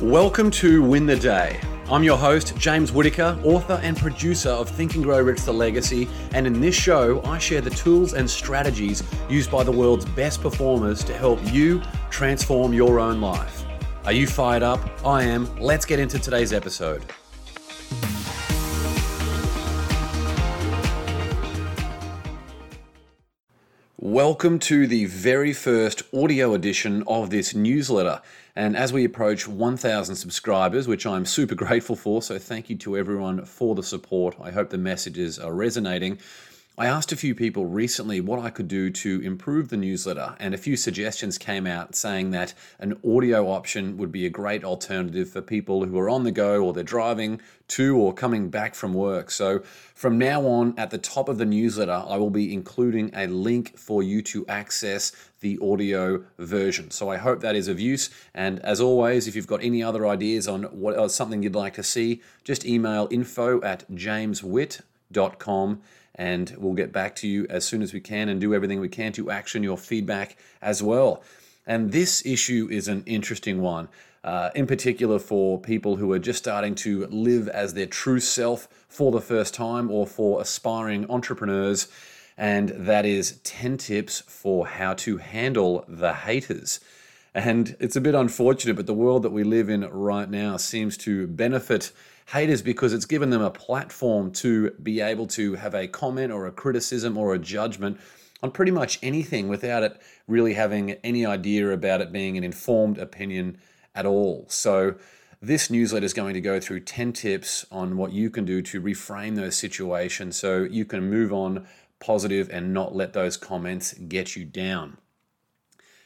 Welcome to Win the Day. I'm your host, James Whittaker, author and producer of Think and Grow Rich The Legacy, and in this show, I share the tools and strategies used by the world's best performers to help you transform your own life. Are you fired up? I am. Let's get into today's episode. Welcome to the very first audio edition of this newsletter. And as we approach 1,000 subscribers, which I'm super grateful for, so thank you to everyone for the support. I hope the messages are resonating. I asked a few people recently what I could do to improve the newsletter, and a few suggestions came out saying that an audio option would be a great alternative for people who are on the go or they're driving to or coming back from work. So, from now on, at the top of the newsletter, I will be including a link for you to access the audio version. So, I hope that is of use. And as always, if you've got any other ideas on what uh, something you'd like to see, just email info at jameswitt.com and we'll get back to you as soon as we can and do everything we can to action your feedback as well. And this issue is an interesting one, uh, in particular for people who are just starting to live as their true self for the first time or for aspiring entrepreneurs. And that is 10 tips for how to handle the haters. And it's a bit unfortunate, but the world that we live in right now seems to benefit haters because it's given them a platform to be able to have a comment or a criticism or a judgment on pretty much anything without it really having any idea about it being an informed opinion at all. So, this newsletter is going to go through 10 tips on what you can do to reframe those situations so you can move on positive and not let those comments get you down.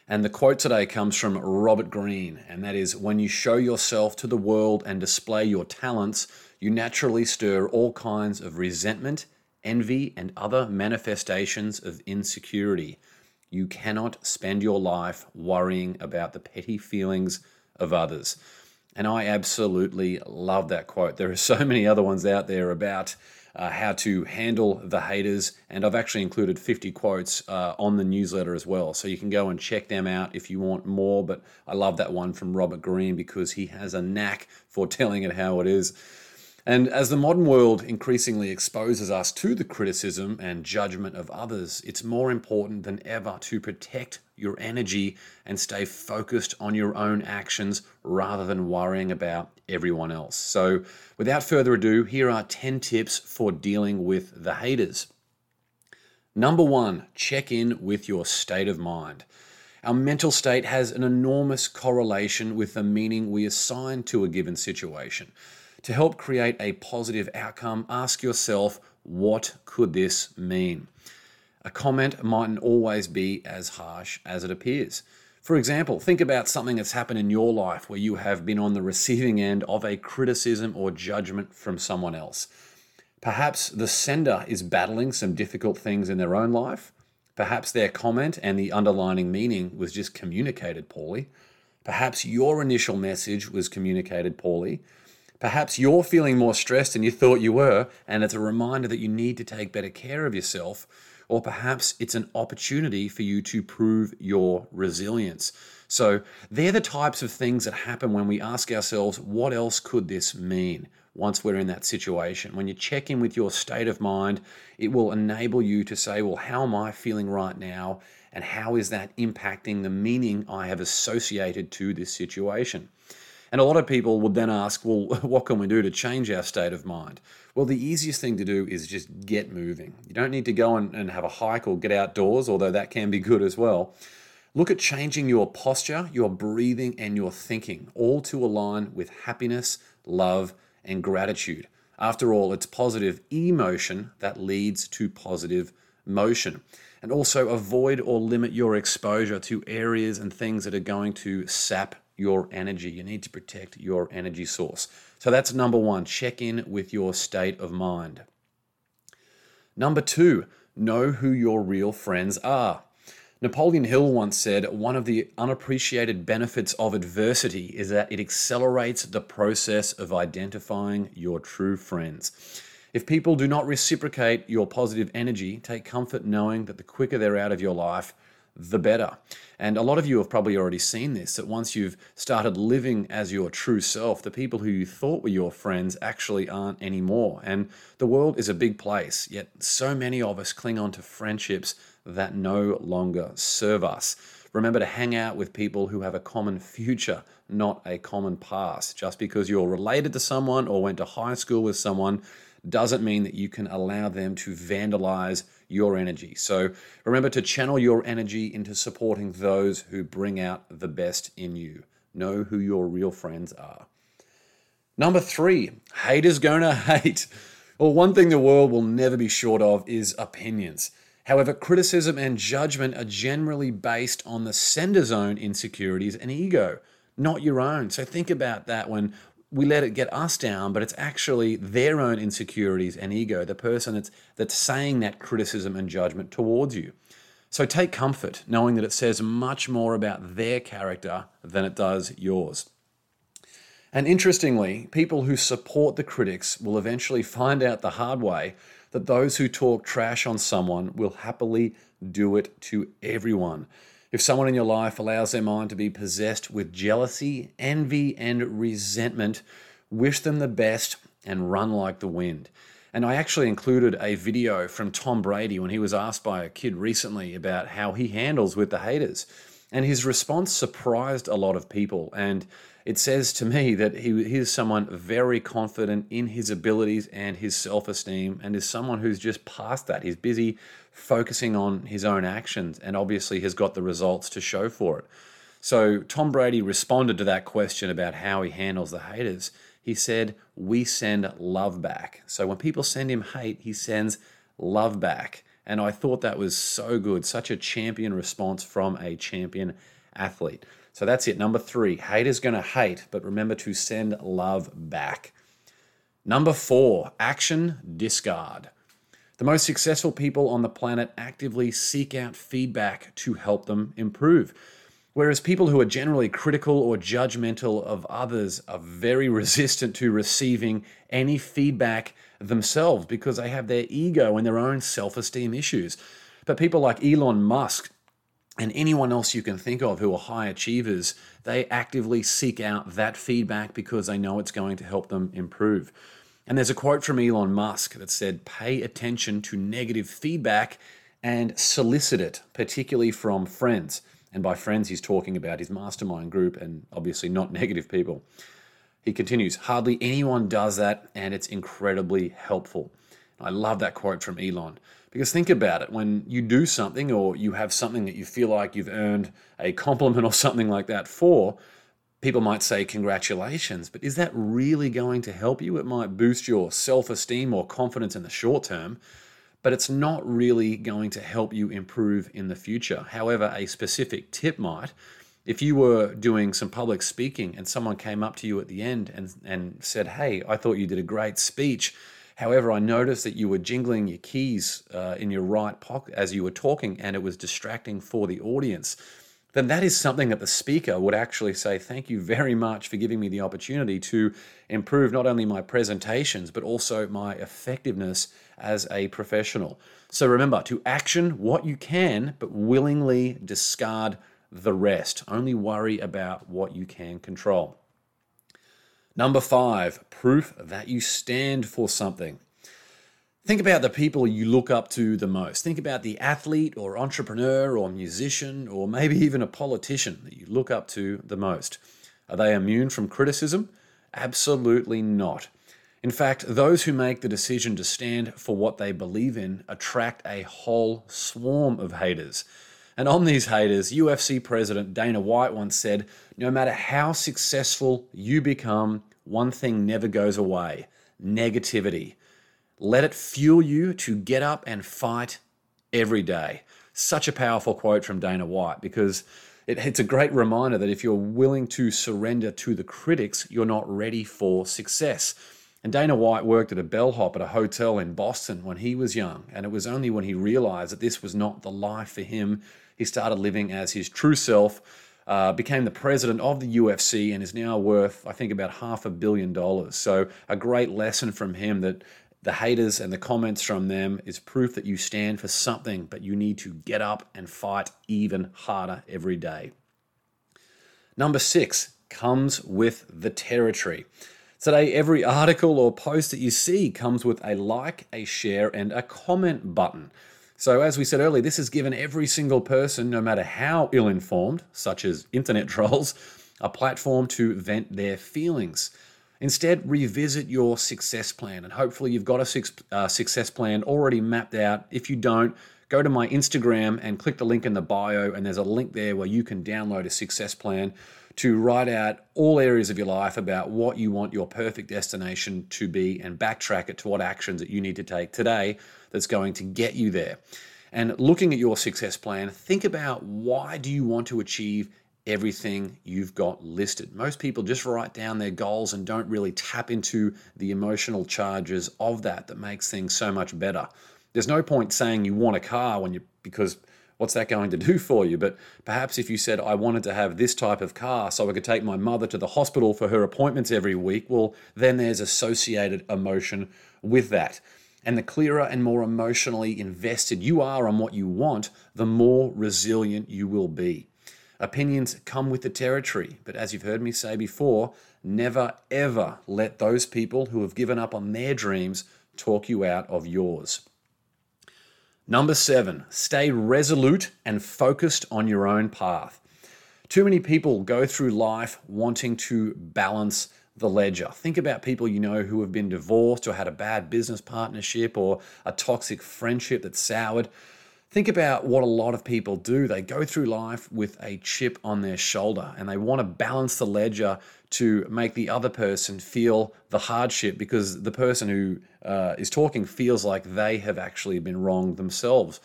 And the quote today comes from Robert Greene, and that is When you show yourself to the world and display your talents, you naturally stir all kinds of resentment, envy, and other manifestations of insecurity. You cannot spend your life worrying about the petty feelings of others. And I absolutely love that quote. There are so many other ones out there about uh, how to handle the haters. And I've actually included 50 quotes uh, on the newsletter as well. So you can go and check them out if you want more. But I love that one from Robert Greene because he has a knack for telling it how it is. And as the modern world increasingly exposes us to the criticism and judgment of others, it's more important than ever to protect your energy and stay focused on your own actions rather than worrying about everyone else. So, without further ado, here are 10 tips for dealing with the haters. Number one, check in with your state of mind. Our mental state has an enormous correlation with the meaning we assign to a given situation. To help create a positive outcome, ask yourself, what could this mean? A comment mightn't always be as harsh as it appears. For example, think about something that's happened in your life where you have been on the receiving end of a criticism or judgment from someone else. Perhaps the sender is battling some difficult things in their own life. Perhaps their comment and the underlining meaning was just communicated poorly. Perhaps your initial message was communicated poorly. Perhaps you're feeling more stressed than you thought you were, and it's a reminder that you need to take better care of yourself. Or perhaps it's an opportunity for you to prove your resilience. So, they're the types of things that happen when we ask ourselves, what else could this mean? Once we're in that situation, when you check in with your state of mind, it will enable you to say, Well, how am I feeling right now? And how is that impacting the meaning I have associated to this situation? And a lot of people would then ask, well, what can we do to change our state of mind? Well, the easiest thing to do is just get moving. You don't need to go and, and have a hike or get outdoors, although that can be good as well. Look at changing your posture, your breathing, and your thinking, all to align with happiness, love, and gratitude. After all, it's positive emotion that leads to positive motion. And also avoid or limit your exposure to areas and things that are going to sap your energy. You need to protect your energy source. So that's number one check in with your state of mind. Number two, know who your real friends are. Napoleon Hill once said one of the unappreciated benefits of adversity is that it accelerates the process of identifying your true friends. If people do not reciprocate your positive energy, take comfort knowing that the quicker they're out of your life, the better. And a lot of you have probably already seen this that once you've started living as your true self, the people who you thought were your friends actually aren't anymore. And the world is a big place, yet so many of us cling on to friendships that no longer serve us. Remember to hang out with people who have a common future, not a common past. Just because you're related to someone or went to high school with someone doesn't mean that you can allow them to vandalize your energy. So remember to channel your energy into supporting those who bring out the best in you. Know who your real friends are. Number three, haters gonna hate. Well, one thing the world will never be short of is opinions. However, criticism and judgment are generally based on the sender's own insecurities and ego, not your own. So think about that when we let it get us down, but it's actually their own insecurities and ego, the person that's that's saying that criticism and judgment towards you. So take comfort knowing that it says much more about their character than it does yours. And interestingly, people who support the critics will eventually find out the hard way that those who talk trash on someone will happily do it to everyone. If someone in your life allows their mind to be possessed with jealousy, envy, and resentment, wish them the best and run like the wind. And I actually included a video from Tom Brady when he was asked by a kid recently about how he handles with the haters. And his response surprised a lot of people. And it says to me that he, he is someone very confident in his abilities and his self esteem, and is someone who's just past that. He's busy focusing on his own actions and obviously has got the results to show for it. So, Tom Brady responded to that question about how he handles the haters. He said, We send love back. So, when people send him hate, he sends love back. And I thought that was so good, such a champion response from a champion athlete. So that's it. Number three, haters going to hate, but remember to send love back. Number four, action discard. The most successful people on the planet actively seek out feedback to help them improve. Whereas people who are generally critical or judgmental of others are very resistant to receiving any feedback themselves because they have their ego and their own self esteem issues. But people like Elon Musk and anyone else you can think of who are high achievers, they actively seek out that feedback because they know it's going to help them improve. And there's a quote from Elon Musk that said, Pay attention to negative feedback and solicit it, particularly from friends. And by friends, he's talking about his mastermind group and obviously not negative people. He continues, Hardly anyone does that, and it's incredibly helpful. I love that quote from Elon. Because think about it when you do something or you have something that you feel like you've earned a compliment or something like that for, people might say, Congratulations, but is that really going to help you? It might boost your self esteem or confidence in the short term, but it's not really going to help you improve in the future. However, a specific tip might. If you were doing some public speaking and someone came up to you at the end and, and said, Hey, I thought you did a great speech However, I noticed that you were jingling your keys uh, in your right pocket as you were talking, and it was distracting for the audience. Then that is something that the speaker would actually say, Thank you very much for giving me the opportunity to improve not only my presentations, but also my effectiveness as a professional. So remember to action what you can, but willingly discard the rest. Only worry about what you can control. Number five, proof that you stand for something. Think about the people you look up to the most. Think about the athlete or entrepreneur or musician or maybe even a politician that you look up to the most. Are they immune from criticism? Absolutely not. In fact, those who make the decision to stand for what they believe in attract a whole swarm of haters. And on these haters, UFC President Dana White once said no matter how successful you become, one thing never goes away negativity. Let it fuel you to get up and fight every day. Such a powerful quote from Dana White because it, it's a great reminder that if you're willing to surrender to the critics, you're not ready for success. And Dana White worked at a bellhop at a hotel in Boston when he was young. And it was only when he realized that this was not the life for him, he started living as his true self uh, became the president of the UFC and is now worth, I think, about half a billion dollars. So, a great lesson from him that The haters and the comments from them is proof that you stand for something, but you need to get up and fight even harder every day. Number six comes with the territory. Today, every article or post that you see comes with a like, a share, and a comment button. So, as we said earlier, this has given every single person, no matter how ill informed, such as internet trolls, a platform to vent their feelings. Instead, revisit your success plan, and hopefully, you've got a six, uh, success plan already mapped out. If you don't, go to my Instagram and click the link in the bio, and there's a link there where you can download a success plan to write out all areas of your life about what you want your perfect destination to be and backtrack it to what actions that you need to take today that's going to get you there. And looking at your success plan, think about why do you want to achieve everything you've got listed. Most people just write down their goals and don't really tap into the emotional charges of that that makes things so much better. There's no point saying you want a car when you because what's that going to do for you? But perhaps if you said, I wanted to have this type of car so I could take my mother to the hospital for her appointments every week, well, then there's associated emotion with that. And the clearer and more emotionally invested you are on what you want, the more resilient you will be. Opinions come with the territory, but as you've heard me say before, never ever let those people who have given up on their dreams talk you out of yours. Number seven, stay resolute and focused on your own path. Too many people go through life wanting to balance the ledger. Think about people you know who have been divorced or had a bad business partnership or a toxic friendship that soured. Think about what a lot of people do. They go through life with a chip on their shoulder and they want to balance the ledger to make the other person feel the hardship because the person who uh, is talking feels like they have actually been wronged themselves.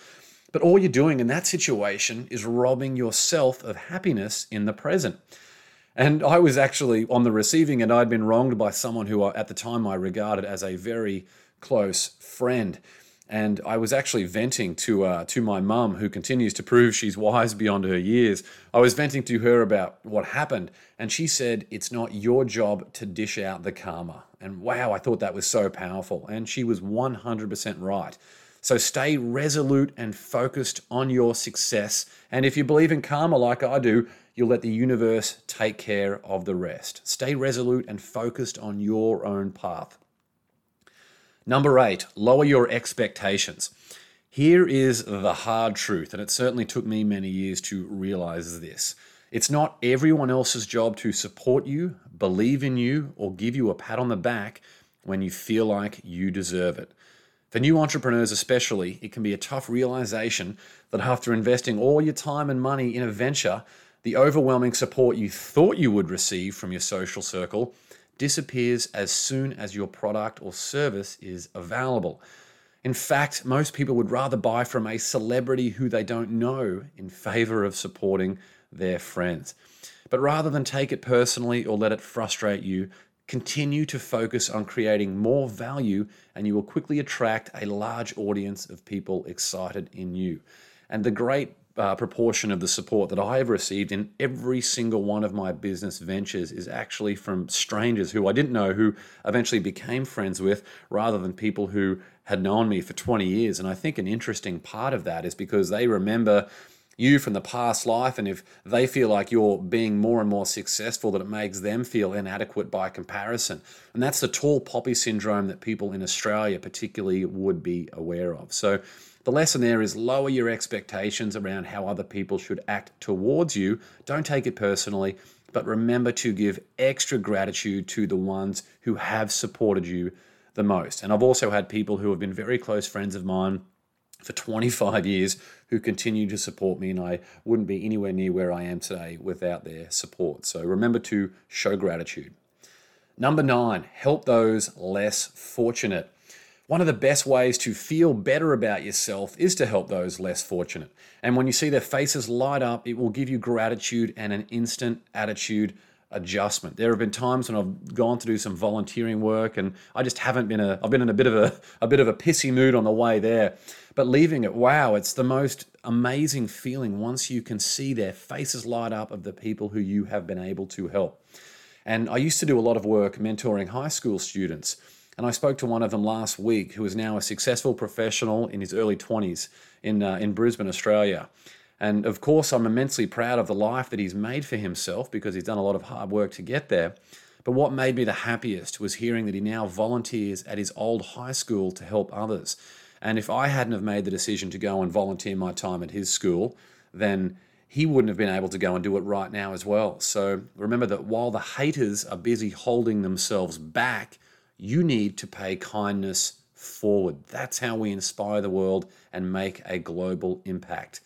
But all you're doing in that situation is robbing yourself of happiness in the present. And I was actually on the receiving end. I'd been wronged by someone who, at the time, I regarded as a very close friend and I was actually venting to uh, to my mum, who continues to prove she's wise beyond her years. I was venting to her about what happened, and she said, "It's not your job to dish out the karma." And wow, I thought that was so powerful, and she was 100% right. So stay resolute and focused on your success, and if you believe in karma like I do, you'll let the universe take care of the rest. Stay resolute and focused on your own path. Number eight, lower your expectations. Here is the hard truth, and it certainly took me many years to realize this. It's not everyone else's job to support you, believe in you, or give you a pat on the back when you feel like you deserve it. For new entrepreneurs, especially, it can be a tough realization that after investing all your time and money in a venture, the overwhelming support you thought you would receive from your social circle disappears as soon as your product or service is available. In fact, most people would rather buy from a celebrity who they don't know in favor of supporting their friends. But rather than take it personally or let it frustrate you, continue to focus on creating more value and you will quickly attract a large audience of people excited in you. And the great uh, proportion of the support that I have received in every single one of my business ventures is actually from strangers who I didn't know, who eventually became friends with, rather than people who had known me for 20 years. And I think an interesting part of that is because they remember you from the past life, and if they feel like you're being more and more successful, that it makes them feel inadequate by comparison. And that's the tall poppy syndrome that people in Australia, particularly, would be aware of. So, the lesson there is lower your expectations around how other people should act towards you. Don't take it personally, but remember to give extra gratitude to the ones who have supported you the most. And I've also had people who have been very close friends of mine for 25 years who continue to support me, and I wouldn't be anywhere near where I am today without their support. So remember to show gratitude. Number nine, help those less fortunate. One of the best ways to feel better about yourself is to help those less fortunate. And when you see their faces light up, it will give you gratitude and an instant attitude adjustment. There have been times when I've gone to do some volunteering work and I just haven't been a I've been in a bit of a a bit of a pissy mood on the way there. But leaving it, wow, it's the most amazing feeling once you can see their faces light up of the people who you have been able to help. And I used to do a lot of work mentoring high school students And I spoke to one of them last week who is now a successful professional in his early 20s in, uh, in Brisbane, Australia. And of course, I'm immensely proud of the life that he's made for himself because he's done a lot of hard work to get there. But what made me the happiest was hearing that he now volunteers at his old high school to help others. And if I hadn't have made the decision to go and volunteer my time at his school, then he wouldn't have been able to go and do it right now as well. So remember that while the haters are busy holding themselves back, you need to pay kindness forward. That's how we inspire the world and make a global impact.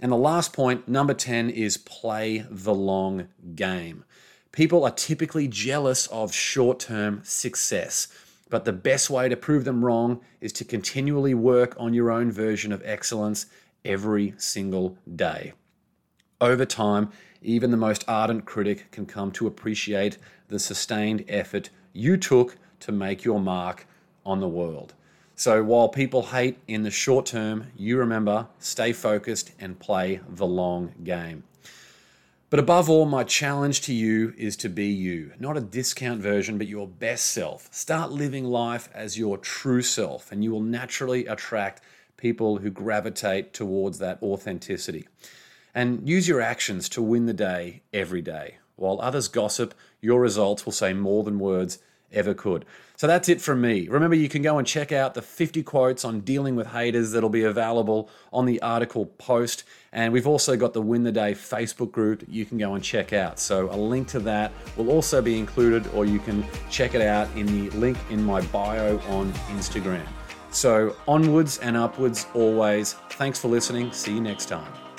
And the last point, number 10, is play the long game. People are typically jealous of short term success, but the best way to prove them wrong is to continually work on your own version of excellence every single day. Over time, even the most ardent critic can come to appreciate the sustained effort you took to make your mark on the world. So while people hate in the short term, you remember, stay focused and play the long game. But above all, my challenge to you is to be you, not a discount version, but your best self. Start living life as your true self, and you will naturally attract people who gravitate towards that authenticity and use your actions to win the day every day. While others gossip, your results will say more than words ever could. So that's it from me. Remember, you can go and check out the 50 quotes on dealing with haters that'll be available on the article post. And we've also got the Win the Day Facebook group you can go and check out. So a link to that will also be included, or you can check it out in the link in my bio on Instagram. So onwards and upwards always. Thanks for listening. See you next time.